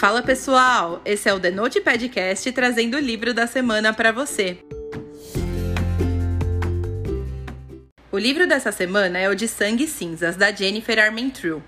Fala pessoal, esse é o The Note Podcast trazendo o livro da semana para você. O livro dessa semana é o de Sangue Cinzas, da Jennifer Armentrout.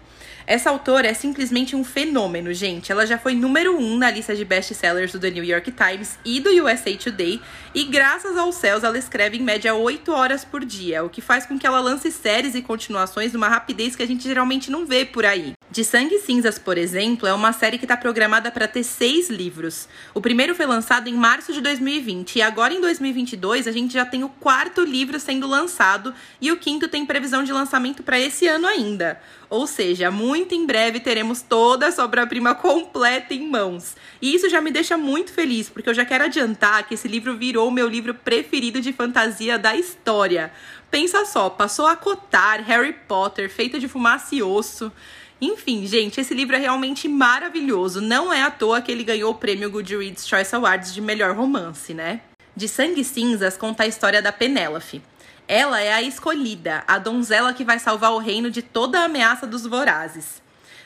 Essa autora é simplesmente um fenômeno, gente. Ela já foi número um na lista de best-sellers do The New York Times e do USA Today, e graças aos céus ela escreve em média 8 horas por dia, o que faz com que ela lance séries e continuações numa rapidez que a gente geralmente não vê por aí. De Sangue Cinzas, por exemplo, é uma série que está programada para ter seis livros. O primeiro foi lançado em março de 2020 e agora em 2022 a gente já tem o quarto livro sendo lançado e o quinto tem previsão de lançamento para esse ano ainda. Ou seja, muito em breve teremos toda a obra-prima completa em mãos. E isso já me deixa muito feliz, porque eu já quero adiantar que esse livro virou meu livro preferido de fantasia da história. Pensa só, passou a cotar Harry Potter, feita de fumaça e osso. Enfim, gente, esse livro é realmente maravilhoso. Não é à toa que ele ganhou o prêmio Goodreads Choice Awards de melhor romance, né? De Sangue Cinzas conta a história da Penélope. Ela é a escolhida, a donzela que vai salvar o reino de toda a ameaça dos vorazes.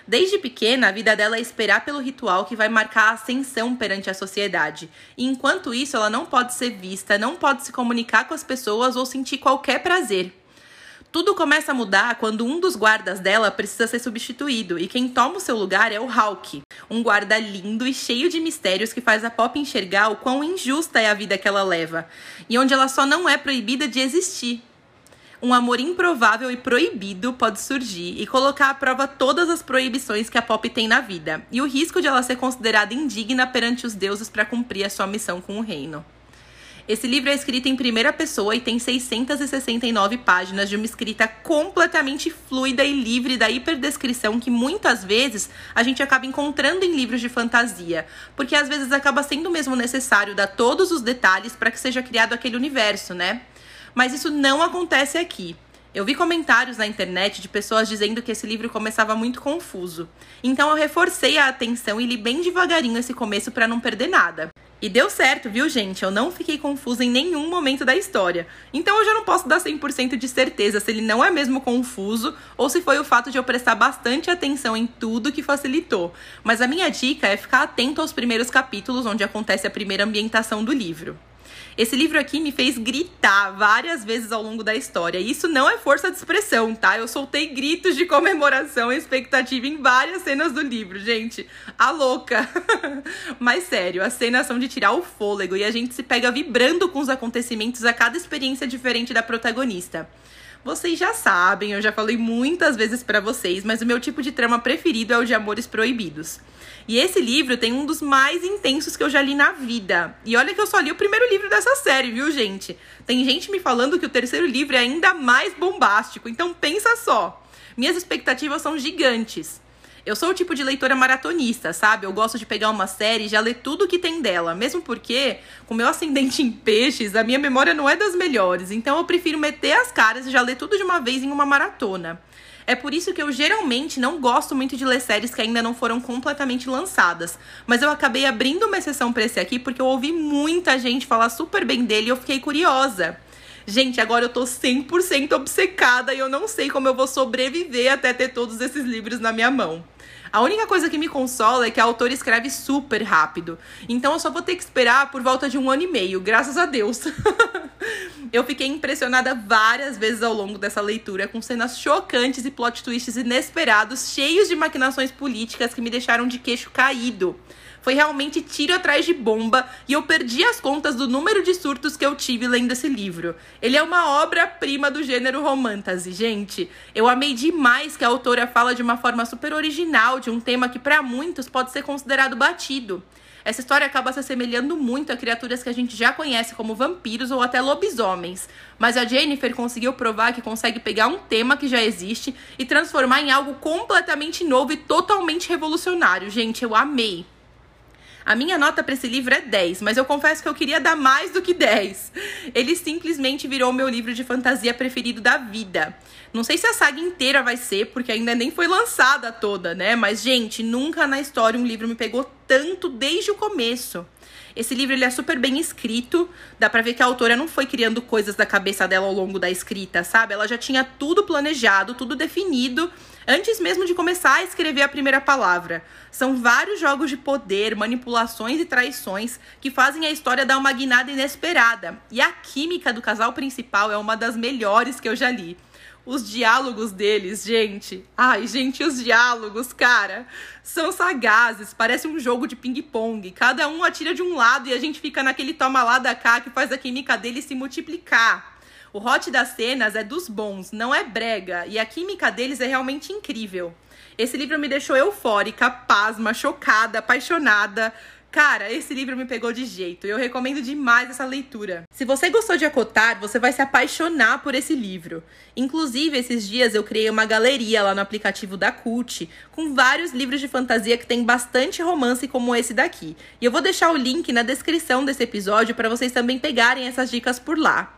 Desde pequena, a vida dela é esperar pelo ritual que vai marcar a ascensão perante a sociedade. E enquanto isso, ela não pode ser vista, não pode se comunicar com as pessoas ou sentir qualquer prazer. Tudo começa a mudar quando um dos guardas dela precisa ser substituído e quem toma o seu lugar é o Hawk, um guarda lindo e cheio de mistérios que faz a Pop enxergar o quão injusta é a vida que ela leva e onde ela só não é proibida de existir. Um amor improvável e proibido pode surgir e colocar à prova todas as proibições que a Pop tem na vida e o risco de ela ser considerada indigna perante os deuses para cumprir a sua missão com o reino. Esse livro é escrito em primeira pessoa e tem 669 páginas de uma escrita completamente fluida e livre da hiperdescrição que muitas vezes a gente acaba encontrando em livros de fantasia, porque às vezes acaba sendo mesmo necessário dar todos os detalhes para que seja criado aquele universo, né? Mas isso não acontece aqui. Eu vi comentários na internet de pessoas dizendo que esse livro começava muito confuso. Então eu reforcei a atenção e li bem devagarinho esse começo para não perder nada. E deu certo, viu, gente? Eu não fiquei confusa em nenhum momento da história. Então eu já não posso dar 100% de certeza se ele não é mesmo confuso ou se foi o fato de eu prestar bastante atenção em tudo que facilitou. Mas a minha dica é ficar atento aos primeiros capítulos, onde acontece a primeira ambientação do livro. Esse livro aqui me fez gritar várias vezes ao longo da história. E isso não é força de expressão, tá? Eu soltei gritos de comemoração e expectativa em várias cenas do livro, gente. A louca. Mas sério, as cenas são de tirar o fôlego e a gente se pega vibrando com os acontecimentos a cada experiência diferente da protagonista. Vocês já sabem, eu já falei muitas vezes para vocês, mas o meu tipo de trama preferido é o de amores proibidos. E esse livro tem um dos mais intensos que eu já li na vida. E olha que eu só li o primeiro livro dessa série, viu, gente? Tem gente me falando que o terceiro livro é ainda mais bombástico, então pensa só. Minhas expectativas são gigantes. Eu sou o tipo de leitora maratonista, sabe? Eu gosto de pegar uma série e já ler tudo que tem dela. Mesmo porque, com meu ascendente em peixes, a minha memória não é das melhores. Então eu prefiro meter as caras e já ler tudo de uma vez em uma maratona. É por isso que eu geralmente não gosto muito de ler séries que ainda não foram completamente lançadas. Mas eu acabei abrindo uma exceção para esse aqui porque eu ouvi muita gente falar super bem dele e eu fiquei curiosa. Gente, agora eu tô 100% obcecada e eu não sei como eu vou sobreviver até ter todos esses livros na minha mão. A única coisa que me consola é que a autora escreve super rápido. Então eu só vou ter que esperar por volta de um ano e meio, graças a Deus. eu fiquei impressionada várias vezes ao longo dessa leitura, com cenas chocantes e plot twists inesperados, cheios de maquinações políticas que me deixaram de queixo caído. Foi realmente tiro atrás de bomba e eu perdi as contas do número de surtos que eu tive lendo esse livro. Ele é uma obra-prima do gênero romance, gente. Eu amei demais que a autora fala de uma forma super original de um tema que para muitos pode ser considerado batido. Essa história acaba se assemelhando muito a criaturas que a gente já conhece, como vampiros ou até lobisomens. Mas a Jennifer conseguiu provar que consegue pegar um tema que já existe e transformar em algo completamente novo e totalmente revolucionário. Gente, eu amei. A minha nota para esse livro é 10, mas eu confesso que eu queria dar mais do que 10. Ele simplesmente virou o meu livro de fantasia preferido da vida. Não sei se a saga inteira vai ser, porque ainda nem foi lançada toda, né? Mas, gente, nunca na história um livro me pegou tanto desde o começo. Esse livro ele é super bem escrito, dá pra ver que a autora não foi criando coisas da cabeça dela ao longo da escrita, sabe? Ela já tinha tudo planejado, tudo definido, antes mesmo de começar a escrever a primeira palavra. São vários jogos de poder, manipulações e traições que fazem a história dar uma guinada inesperada. E a química do casal principal é uma das melhores que eu já li. Os diálogos deles, gente. Ai, gente, os diálogos, cara, são sagazes. Parece um jogo de ping-pong. Cada um atira de um lado e a gente fica naquele toma lá da cá que faz a química deles se multiplicar. O hot das cenas é dos bons, não é brega, e a química deles é realmente incrível. Esse livro me deixou eufórica, pasma, chocada, apaixonada. Cara, esse livro me pegou de jeito. Eu recomendo demais essa leitura. Se você gostou de Acotar, você vai se apaixonar por esse livro. Inclusive, esses dias eu criei uma galeria lá no aplicativo da Cult, com vários livros de fantasia que tem bastante romance como esse daqui. E eu vou deixar o link na descrição desse episódio para vocês também pegarem essas dicas por lá.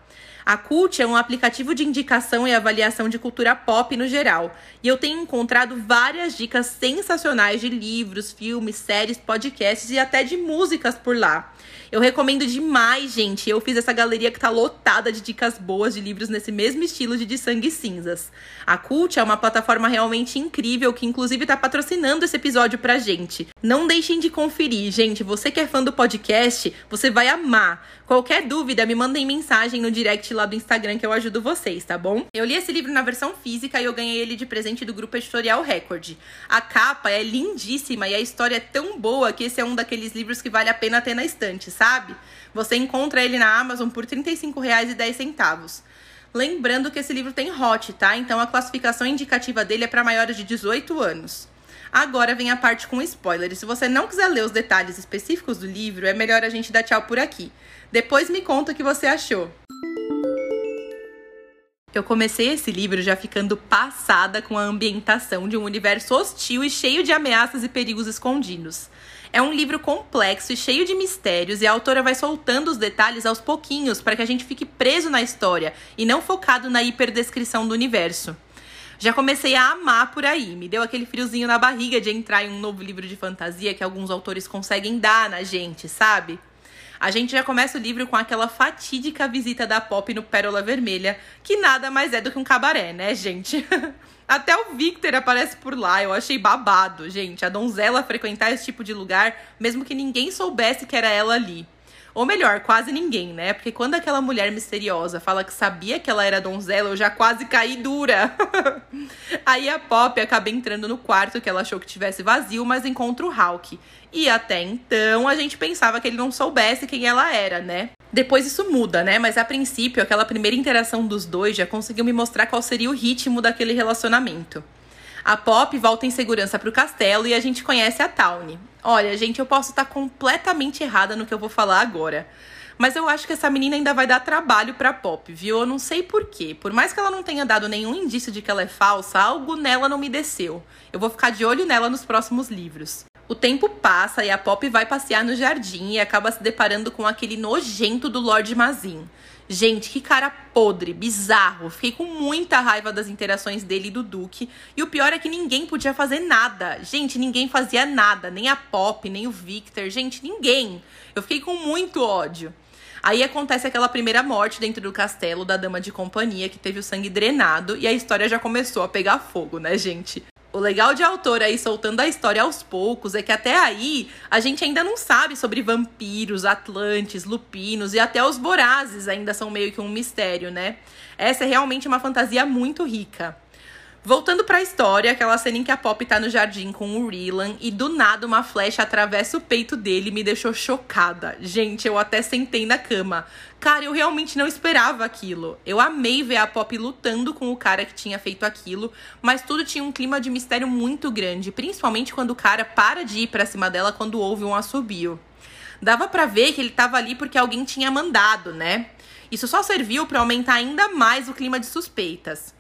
A Cult é um aplicativo de indicação e avaliação de cultura pop no geral. E eu tenho encontrado várias dicas sensacionais de livros, filmes, séries, podcasts e até de músicas por lá. Eu recomendo demais, gente. Eu fiz essa galeria que tá lotada de dicas boas de livros nesse mesmo estilo de De Sangue Cinzas. A Cult é uma plataforma realmente incrível que inclusive tá patrocinando esse episódio pra gente. Não deixem de conferir, gente. Você que é fã do podcast, você vai amar. Qualquer dúvida, me mandem mensagem no direct lá do Instagram que eu ajudo vocês, tá bom? Eu li esse livro na versão física e eu ganhei ele de presente do grupo editorial Record. A capa é lindíssima e a história é tão boa que esse é um daqueles livros que vale a pena ter na estante, sabe? Você encontra ele na Amazon por R$ 35,10. Lembrando que esse livro tem hot, tá? Então a classificação indicativa dele é para maiores de 18 anos. Agora vem a parte com spoilers. Se você não quiser ler os detalhes específicos do livro, é melhor a gente dar tchau por aqui. Depois me conta o que você achou. Eu comecei esse livro já ficando passada com a ambientação de um universo hostil e cheio de ameaças e perigos escondidos. É um livro complexo e cheio de mistérios, e a autora vai soltando os detalhes aos pouquinhos para que a gente fique preso na história e não focado na hiperdescrição do universo. Já comecei a amar por aí, me deu aquele friozinho na barriga de entrar em um novo livro de fantasia que alguns autores conseguem dar na gente, sabe? A gente já começa o livro com aquela fatídica visita da Pop no Pérola Vermelha, que nada mais é do que um cabaré, né, gente? Até o Victor aparece por lá. Eu achei babado, gente. A donzela frequentar esse tipo de lugar, mesmo que ninguém soubesse que era ela ali. Ou melhor, quase ninguém, né? Porque quando aquela mulher misteriosa fala que sabia que ela era donzela, eu já quase caí dura. Aí a Pop acaba entrando no quarto que ela achou que tivesse vazio, mas encontra o Hulk. E até então a gente pensava que ele não soubesse quem ela era, né? Depois isso muda, né? Mas a princípio, aquela primeira interação dos dois já conseguiu me mostrar qual seria o ritmo daquele relacionamento. A Pop volta em segurança pro castelo e a gente conhece a Tawny. Olha, gente, eu posso estar completamente errada no que eu vou falar agora. Mas eu acho que essa menina ainda vai dar trabalho pra Pop, viu? Eu não sei porquê. Por mais que ela não tenha dado nenhum indício de que ela é falsa, algo nela não me desceu. Eu vou ficar de olho nela nos próximos livros. O tempo passa e a Pop vai passear no jardim e acaba se deparando com aquele nojento do Lord Mazin. Gente, que cara podre, bizarro. Fiquei com muita raiva das interações dele e do Duque. E o pior é que ninguém podia fazer nada. Gente, ninguém fazia nada. Nem a Pop, nem o Victor. Gente, ninguém. Eu fiquei com muito ódio. Aí acontece aquela primeira morte dentro do castelo da dama de companhia que teve o sangue drenado e a história já começou a pegar fogo, né, gente? O legal de autor aí soltando a história aos poucos é que até aí a gente ainda não sabe sobre vampiros, atlantes, lupinos e até os vorazes ainda são meio que um mistério, né? Essa é realmente uma fantasia muito rica. Voltando para a história, aquela cena em que a Pop tá no jardim com o Rylan e do nada uma flecha atravessa o peito dele me deixou chocada. Gente, eu até sentei na cama. Cara, eu realmente não esperava aquilo. Eu amei ver a Pop lutando com o cara que tinha feito aquilo, mas tudo tinha um clima de mistério muito grande, principalmente quando o cara para de ir para cima dela quando houve um assobio. Dava para ver que ele tava ali porque alguém tinha mandado, né? Isso só serviu para aumentar ainda mais o clima de suspeitas.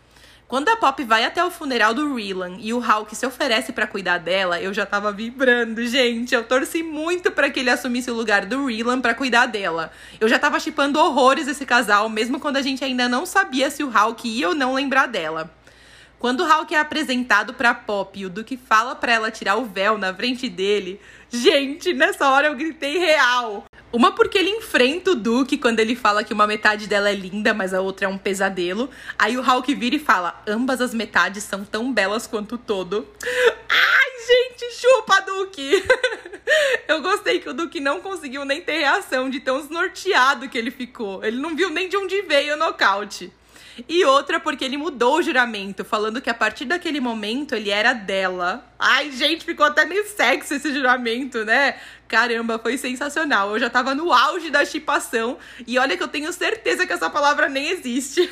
Quando a Pop vai até o funeral do Rylan e o Hulk se oferece para cuidar dela, eu já tava vibrando, gente. Eu torci muito para que ele assumisse o lugar do Rylan para cuidar dela. Eu já tava chipando horrores esse casal, mesmo quando a gente ainda não sabia se o Hulk ia ou não lembrar dela. Quando o Hulk é apresentado pra Pop e o Duke fala pra ela tirar o véu na frente dele, gente, nessa hora eu gritei real. Uma porque ele enfrenta o Duke quando ele fala que uma metade dela é linda, mas a outra é um pesadelo. Aí o Hulk vira e fala: ambas as metades são tão belas quanto o todo. Ai, gente, chupa, Duke! Eu gostei que o Duke não conseguiu nem ter reação de tão desnorteado que ele ficou. Ele não viu nem de onde veio o nocaute. E outra porque ele mudou o juramento, falando que a partir daquele momento ele era dela. Ai, gente, ficou até meio sexy esse juramento, né? Caramba, foi sensacional. Eu já tava no auge da chipação. E olha que eu tenho certeza que essa palavra nem existe.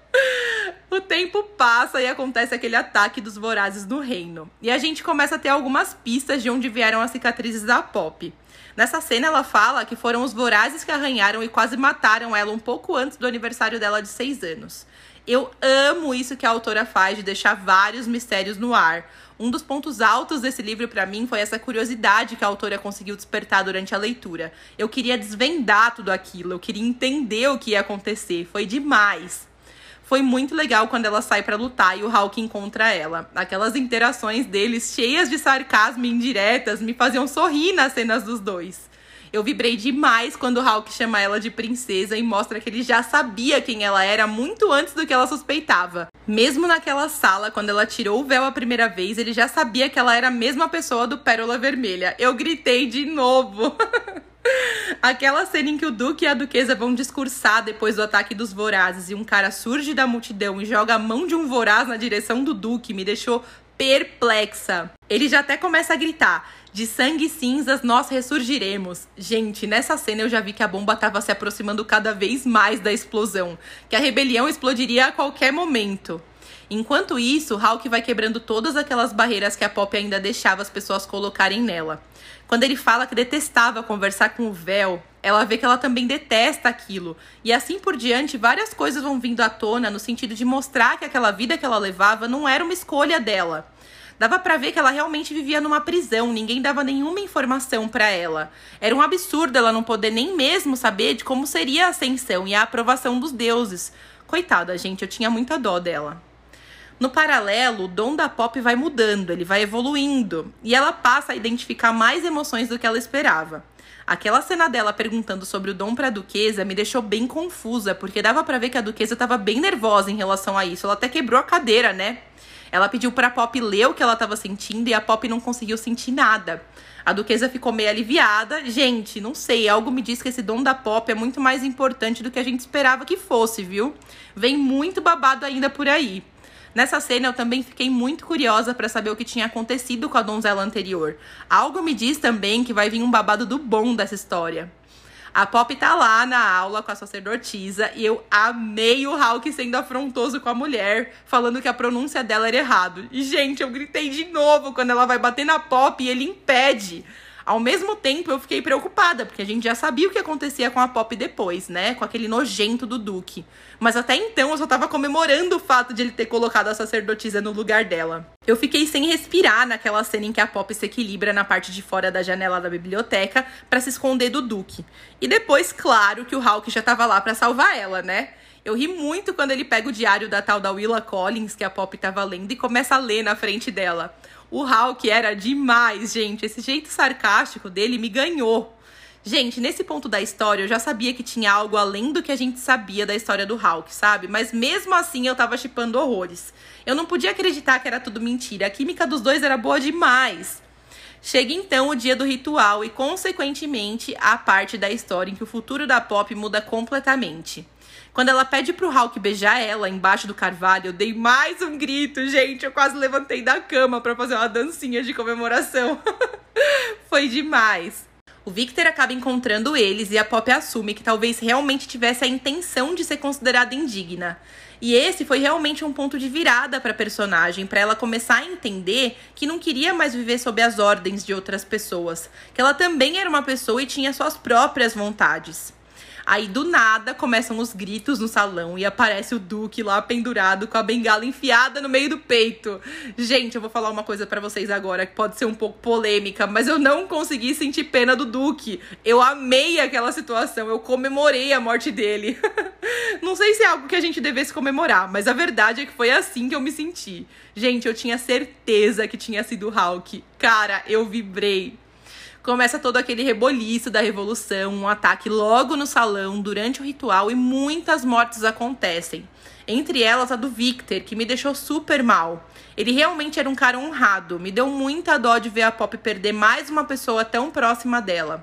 o tempo passa e acontece aquele ataque dos vorazes no reino. E a gente começa a ter algumas pistas de onde vieram as cicatrizes da Pop. Nessa cena, ela fala que foram os vorazes que arranharam e quase mataram ela um pouco antes do aniversário dela de seis anos. Eu amo isso que a autora faz de deixar vários mistérios no ar. Um dos pontos altos desse livro para mim foi essa curiosidade que a autora conseguiu despertar durante a leitura. Eu queria desvendar tudo aquilo, eu queria entender o que ia acontecer. Foi demais. Foi muito legal quando ela sai para lutar e o Hulk encontra ela. Aquelas interações deles, cheias de sarcasmo e indiretas, me faziam sorrir nas cenas dos dois. Eu vibrei demais quando o Hulk chama ela de princesa e mostra que ele já sabia quem ela era muito antes do que ela suspeitava. Mesmo naquela sala, quando ela tirou o véu a primeira vez, ele já sabia que ela era a mesma pessoa do Pérola Vermelha. Eu gritei de novo. Aquela cena em que o Duque e a Duquesa vão discursar depois do ataque dos vorazes e um cara surge da multidão e joga a mão de um voraz na direção do Duque me deixou perplexa. Ele já até começa a gritar: de sangue e cinzas nós ressurgiremos. Gente, nessa cena eu já vi que a bomba estava se aproximando cada vez mais da explosão, que a rebelião explodiria a qualquer momento. Enquanto isso, Hulk vai quebrando todas aquelas barreiras que a Pop ainda deixava as pessoas colocarem nela. Quando ele fala que detestava conversar com o véu, ela vê que ela também detesta aquilo. E assim por diante, várias coisas vão vindo à tona no sentido de mostrar que aquela vida que ela levava não era uma escolha dela. Dava para ver que ela realmente vivia numa prisão, ninguém dava nenhuma informação para ela. Era um absurdo ela não poder nem mesmo saber de como seria a ascensão e a aprovação dos deuses. Coitada, gente, eu tinha muita dó dela. No paralelo, o dom da Pop vai mudando, ele vai evoluindo, e ela passa a identificar mais emoções do que ela esperava. Aquela cena dela perguntando sobre o dom para a duquesa me deixou bem confusa, porque dava para ver que a duquesa estava bem nervosa em relação a isso. Ela até quebrou a cadeira, né? Ela pediu para a Pop ler o que ela estava sentindo e a Pop não conseguiu sentir nada. A duquesa ficou meio aliviada. Gente, não sei, algo me diz que esse dom da Pop é muito mais importante do que a gente esperava que fosse, viu? Vem muito babado ainda por aí. Nessa cena eu também fiquei muito curiosa para saber o que tinha acontecido com a donzela anterior. Algo me diz também que vai vir um babado do bom dessa história. A Pop tá lá na aula com a sacerdotisa e eu amei o Hulk sendo afrontoso com a mulher, falando que a pronúncia dela era errado. E gente, eu gritei de novo quando ela vai bater na Pop e ele impede. Ao mesmo tempo, eu fiquei preocupada, porque a gente já sabia o que acontecia com a Pop depois, né? Com aquele nojento do Duque. Mas até então eu só tava comemorando o fato de ele ter colocado a sacerdotisa no lugar dela. Eu fiquei sem respirar naquela cena em que a Pop se equilibra na parte de fora da janela da biblioteca para se esconder do Duque. E depois, claro, que o Hulk já tava lá para salvar ela, né? Eu ri muito quando ele pega o diário da tal da Willa Collins, que a Pop tava lendo, e começa a ler na frente dela. O Hulk era demais, gente. Esse jeito sarcástico dele me ganhou. Gente, nesse ponto da história eu já sabia que tinha algo além do que a gente sabia da história do Hulk, sabe? Mas mesmo assim eu tava chipando horrores. Eu não podia acreditar que era tudo mentira. A química dos dois era boa demais. Chega então o dia do ritual e, consequentemente, a parte da história em que o futuro da Pop muda completamente. Quando ela pede pro Hulk beijar ela embaixo do carvalho, eu dei mais um grito, gente. Eu quase levantei da cama para fazer uma dancinha de comemoração. Foi demais. O Victor acaba encontrando eles e a Pop assume que talvez realmente tivesse a intenção de ser considerada indigna. E esse foi realmente um ponto de virada para a personagem, para ela começar a entender que não queria mais viver sob as ordens de outras pessoas, que ela também era uma pessoa e tinha suas próprias vontades. Aí do nada começam os gritos no salão e aparece o Duque lá pendurado com a bengala enfiada no meio do peito. Gente, eu vou falar uma coisa para vocês agora que pode ser um pouco polêmica, mas eu não consegui sentir pena do Duque. Eu amei aquela situação, eu comemorei a morte dele. não sei se é algo que a gente devesse comemorar, mas a verdade é que foi assim que eu me senti. Gente, eu tinha certeza que tinha sido o Hulk. Cara, eu vibrei. Começa todo aquele reboliço da revolução, um ataque logo no salão durante o ritual e muitas mortes acontecem. Entre elas a do Victor, que me deixou super mal. Ele realmente era um cara honrado, me deu muita dó de ver a Pop perder mais uma pessoa tão próxima dela.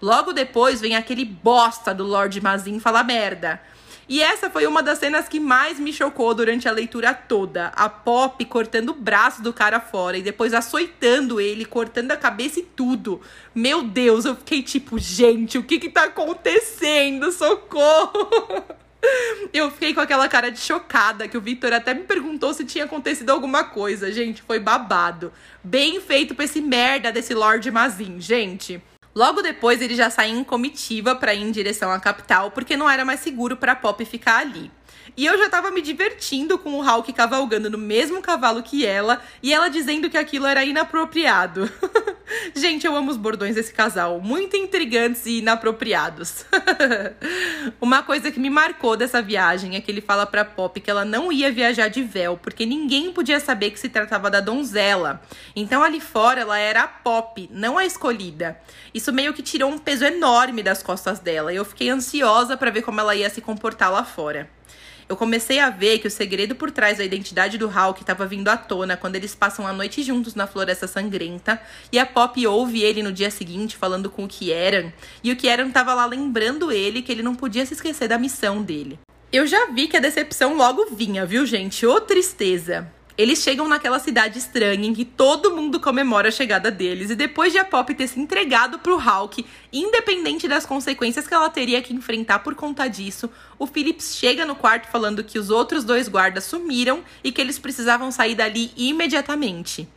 Logo depois vem aquele bosta do Lord Mazin falar merda. E essa foi uma das cenas que mais me chocou durante a leitura toda. A Pop cortando o braço do cara fora e depois açoitando ele, cortando a cabeça e tudo. Meu Deus, eu fiquei tipo, gente, o que que tá acontecendo? Socorro! Eu fiquei com aquela cara de chocada que o Victor até me perguntou se tinha acontecido alguma coisa. Gente, foi babado. Bem feito pra esse merda desse Lord Mazin, gente. Logo depois, ele já sai em comitiva para ir em direção à capital, porque não era mais seguro para Pop ficar ali. E eu já tava me divertindo com o Hulk cavalgando no mesmo cavalo que ela e ela dizendo que aquilo era inapropriado. Gente, eu amo os bordões desse casal, muito intrigantes e inapropriados. Uma coisa que me marcou dessa viagem é que ele fala pra Pop que ela não ia viajar de véu, porque ninguém podia saber que se tratava da donzela. Então ali fora ela era a Pop, não a escolhida. Isso meio que tirou um peso enorme das costas dela e eu fiquei ansiosa para ver como ela ia se comportar lá fora eu comecei a ver que o segredo por trás da identidade do Hulk estava vindo à tona quando eles passam a noite juntos na Floresta Sangrenta e a Pop ouve ele no dia seguinte falando com o Kieran e o Kieran estava lá lembrando ele que ele não podia se esquecer da missão dele. Eu já vi que a decepção logo vinha, viu, gente? Ô tristeza. Eles chegam naquela cidade estranha em que todo mundo comemora a chegada deles, e depois de a Pop ter se entregado pro Hulk, independente das consequências que ela teria que enfrentar por conta disso, o Phillips chega no quarto falando que os outros dois guardas sumiram e que eles precisavam sair dali imediatamente.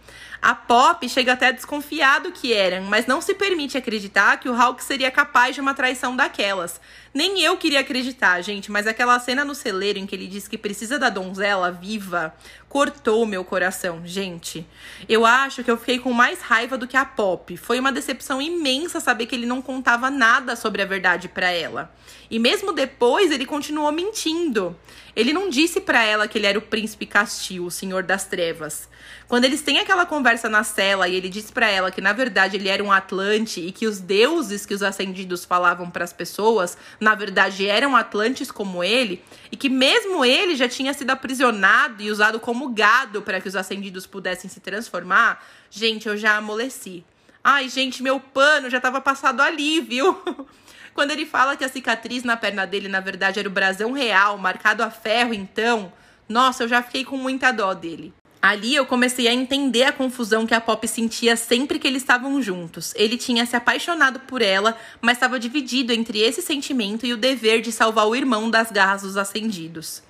A Pop chega até a desconfiar do que eram, mas não se permite acreditar que o Hulk seria capaz de uma traição daquelas. Nem eu queria acreditar, gente, mas aquela cena no celeiro em que ele diz que precisa da donzela viva cortou meu coração, gente. Eu acho que eu fiquei com mais raiva do que a Pop. Foi uma decepção imensa saber que ele não contava nada sobre a verdade para ela. E mesmo depois ele continuou mentindo. Ele não disse para ela que ele era o príncipe Castil, o senhor das trevas. Quando eles têm aquela conversa na cela e ele diz para ela que na verdade ele era um Atlante e que os deuses que os ascendidos falavam para as pessoas, na verdade eram Atlantes como ele, e que mesmo ele já tinha sido aprisionado e usado como gado para que os ascendidos pudessem se transformar, gente, eu já amoleci. Ai, gente, meu pano já tava passado ali, viu? Quando ele fala que a cicatriz na perna dele, na verdade, era o brasão real, marcado a ferro, então, nossa, eu já fiquei com muita dó dele. Ali eu comecei a entender a confusão que a Pop sentia sempre que eles estavam juntos. Ele tinha se apaixonado por ela, mas estava dividido entre esse sentimento e o dever de salvar o irmão das garras dos acendidos.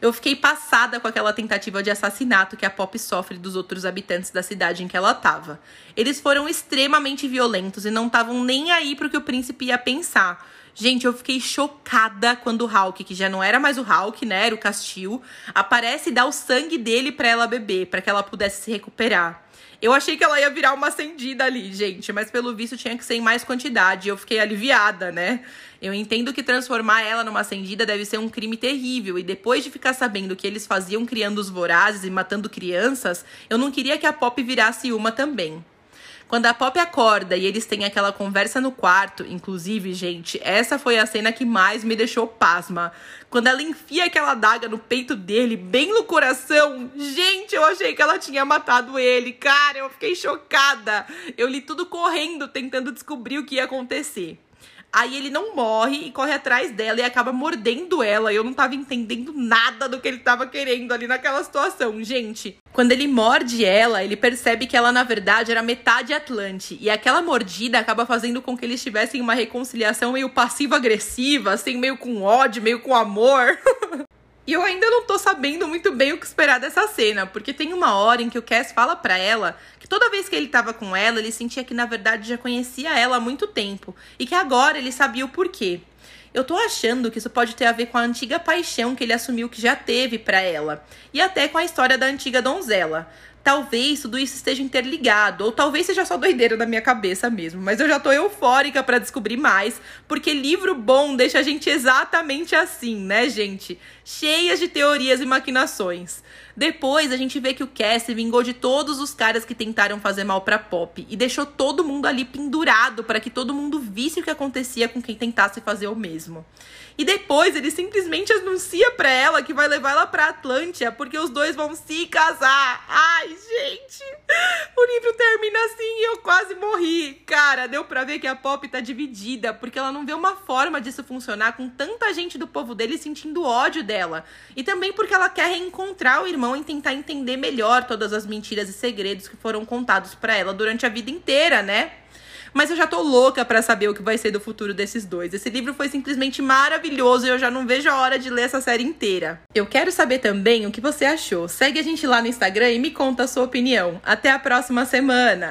Eu fiquei passada com aquela tentativa de assassinato que a Pop sofre dos outros habitantes da cidade em que ela estava. Eles foram extremamente violentos e não estavam nem aí pro que o príncipe ia pensar. Gente, eu fiquei chocada quando o Hulk, que já não era mais o Hulk, né, era o Castil, aparece e dá o sangue dele para ela beber, para que ela pudesse se recuperar. Eu achei que ela ia virar uma acendida ali, gente, mas pelo visto tinha que ser em mais quantidade. Eu fiquei aliviada, né? Eu entendo que transformar ela numa acendida deve ser um crime terrível, e depois de ficar sabendo que eles faziam criando os vorazes e matando crianças, eu não queria que a Pop virasse uma também. Quando a Pop acorda e eles têm aquela conversa no quarto, inclusive, gente, essa foi a cena que mais me deixou pasma. Quando ela enfia aquela daga no peito dele, bem no coração, gente, eu achei que ela tinha matado ele. Cara, eu fiquei chocada. Eu li tudo correndo, tentando descobrir o que ia acontecer. Aí ele não morre e corre atrás dela e acaba mordendo ela. Eu não tava entendendo nada do que ele tava querendo ali naquela situação, gente. Quando ele morde ela, ele percebe que ela na verdade era metade Atlante. E aquela mordida acaba fazendo com que eles tivessem uma reconciliação meio passivo-agressiva, assim, meio com ódio, meio com amor. E eu ainda não tô sabendo muito bem o que esperar dessa cena, porque tem uma hora em que o Cass fala pra ela que toda vez que ele tava com ela, ele sentia que na verdade já conhecia ela há muito tempo e que agora ele sabia o porquê. Eu tô achando que isso pode ter a ver com a antiga paixão que ele assumiu que já teve para ela, e até com a história da antiga donzela. Talvez tudo isso esteja interligado, ou talvez seja só doideira da minha cabeça mesmo, mas eu já tô eufórica para descobrir mais, porque livro bom deixa a gente exatamente assim, né, gente? Cheias de teorias e maquinações. Depois a gente vê que o Cassie vingou de todos os caras que tentaram fazer mal pra Pop e deixou todo mundo ali pendurado para que todo mundo visse o que acontecia com quem tentasse fazer o mesmo. E depois ele simplesmente anuncia pra ela que vai levar ela pra Atlântia, porque os dois vão se casar. Ai, gente! O livro termina assim e eu quase morri. Cara, deu pra ver que a Pop tá dividida, porque ela não vê uma forma disso funcionar com tanta gente do povo dele sentindo ódio dela. E também porque ela quer reencontrar o irmão e tentar entender melhor todas as mentiras e segredos que foram contados para ela durante a vida inteira, né? Mas eu já tô louca para saber o que vai ser do futuro desses dois. Esse livro foi simplesmente maravilhoso e eu já não vejo a hora de ler essa série inteira. Eu quero saber também o que você achou. Segue a gente lá no Instagram e me conta a sua opinião. Até a próxima semana!